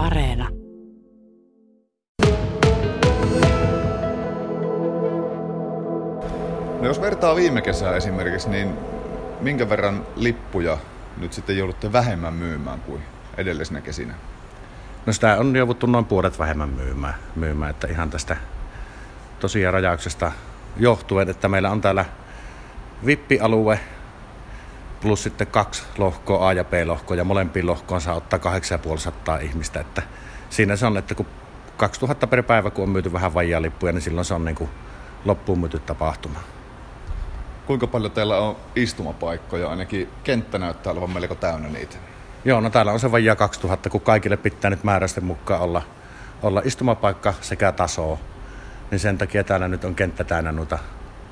Areena. No jos vertaa viime kesää esimerkiksi, niin minkä verran lippuja nyt sitten joudutte vähemmän myymään kuin edellisenä kesinä? No sitä on jouduttu noin puolet vähemmän myymään, myymään että ihan tästä tosiaan rajauksesta johtuen, että meillä on täällä vippialue plus sitten kaksi lohkoa, A ja B-lohkoa, ja molempiin lohkoon saa ottaa 8500 ihmistä, että siinä se on, että kun 2000 per päivä, kun on myyty vähän vajaa lippuja, niin silloin se on niin kuin loppuun myyty tapahtuma. Kuinka paljon teillä on istumapaikkoja? Ainakin kenttä näyttää olevan melko täynnä niitä. Joo, no täällä on se vajaa 2000, kun kaikille pitää nyt määräisten mukaan olla, olla istumapaikka sekä taso. Niin sen takia täällä nyt on kenttä täynnä noita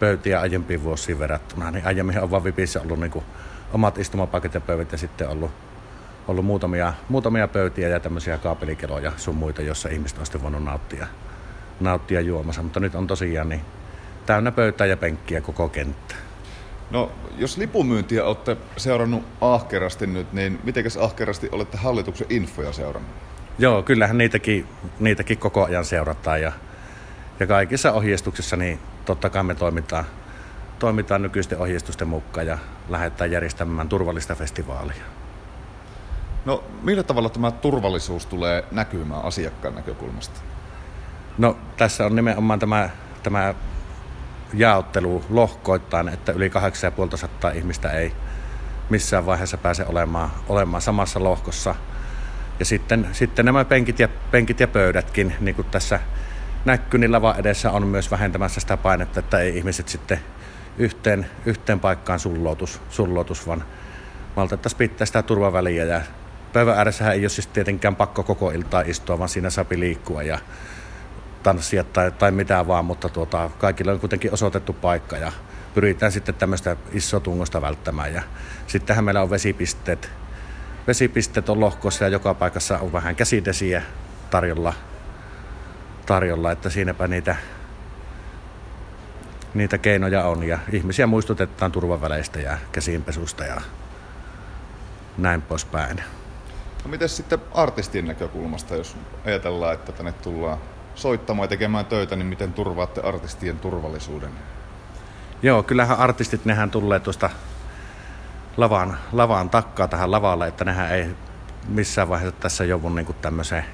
pöytiä aiempiin vuosiin verrattuna. Niin aiemmin on vaan Vipissä ollut niin kuin omat istumapaikat ja pöydät ja sitten ollut, ollut muutamia, muutamia pöytiä ja tämmöisiä kaapelikeloja sun muita, jossa ihmiset on sitten voinut nauttia, nauttia juomassa. Mutta nyt on tosiaan niin täynnä pöytää ja penkkiä koko kenttä. No, jos lipumyyntiä olette seurannut ahkerasti nyt, niin mitenkäs ahkerasti olette hallituksen infoja seurannut? Joo, kyllähän niitäkin, niitäkin koko ajan seurataan ja, ja kaikissa ohjeistuksissa niin totta kai me toimitaan, toimitaan nykyisten ohjeistusten mukaan ja lähdetään järjestämään turvallista festivaalia. No, millä tavalla tämä turvallisuus tulee näkymään asiakkaan näkökulmasta? No, tässä on nimenomaan tämä, tämä jaottelu lohkoittain, että yli 8500 ihmistä ei missään vaiheessa pääse olemaan, olemaan samassa lohkossa. Ja sitten, sitten nämä penkit ja, penkit ja pöydätkin, niin kuin tässä näkyy, niin lava edessä on myös vähentämässä sitä painetta, että ei ihmiset sitten yhteen, yhteen paikkaan sulloutus, sulloutus vaan maltettaisiin pitää sitä turvaväliä. Ja päivän ääressähän ei ole siis tietenkään pakko koko iltaa istua, vaan siinä saa liikkua ja tanssia tai, tai mitään vaan, mutta tuota, kaikille on kuitenkin osoitettu paikka ja pyritään sitten tämmöistä isotungosta välttämään. Ja sittenhän meillä on vesipisteet. Vesipisteet on lohkossa ja joka paikassa on vähän käsidesiä tarjolla, tarjolla että siinäpä niitä, niitä keinoja on ja ihmisiä muistutetaan turvaväleistä ja käsiinpesusta ja näin poispäin. No miten sitten artistien näkökulmasta, jos ajatellaan, että tänne tullaan soittamaan ja tekemään töitä, niin miten turvaatte artistien turvallisuuden? Joo, kyllähän artistit, nehän tulee tuosta lavan, lavaan takkaa tähän lavalle, että nehän ei missään vaiheessa tässä joudu niin tämmöiseen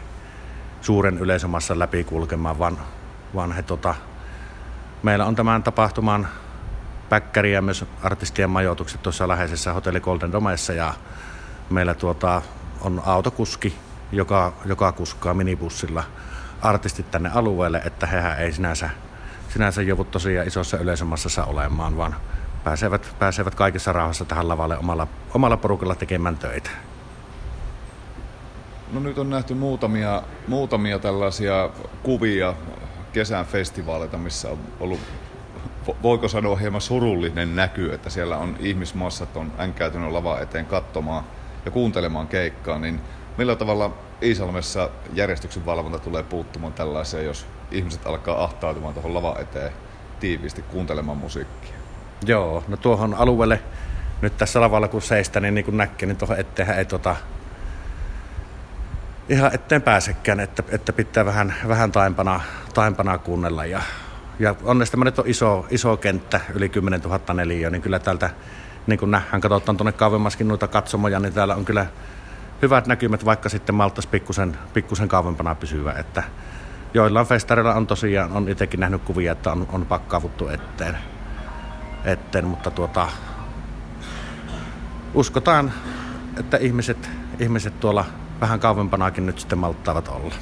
suuren yleisömassa läpikulkemaan, vaan, vaan he tota, meillä on tämän tapahtuman päkkäri ja myös artistien majoitukset tuossa läheisessä hotelli Golden Domessa ja meillä tuota, on autokuski, joka, joka kuskaa minibussilla artistit tänne alueelle, että hehän ei sinänsä, sinänsä joudu tosiaan isossa yleisömassassa olemaan, vaan pääsevät, pääsevät kaikessa rauhassa tähän lavalle omalla, omalla porukalla tekemään töitä. No nyt on nähty muutamia, muutamia tällaisia kuvia kesän festivaaleita, missä on ollut, voiko sanoa hieman surullinen näky, että siellä on ihmismassat on änkäytynyt lava eteen katsomaan ja kuuntelemaan keikkaa, niin millä tavalla Iisalmessa järjestyksen valvonta tulee puuttumaan tällaiseen, jos ihmiset alkaa ahtautumaan tuohon lava eteen tiiviisti kuuntelemaan musiikkia? Joo, no tuohon alueelle nyt tässä lavalla kun seistä, niin, niin kuin näkee, niin tuohon etteenhän ei tota, ihan etteen pääsekään, että, että pitää vähän, vähän taimpana, taimpana kuunnella. Ja, ja onneksi tämä nyt on iso, iso kenttä, yli 10 000 neliöä, niin kyllä täältä, niin kuin nähdään, katsotaan tuonne kauemmaskin noita katsomoja, niin täällä on kyllä hyvät näkymät, vaikka sitten malttaisi pikkusen, pikkusen kauempana pysyvä. Että joillain festareilla on tosiaan, on itsekin nähnyt kuvia, että on, on pakkaavuttu eteen, eteen mutta tuota, uskotaan, että ihmiset, ihmiset tuolla vähän kauempanakin nyt sitten malttaavat olla.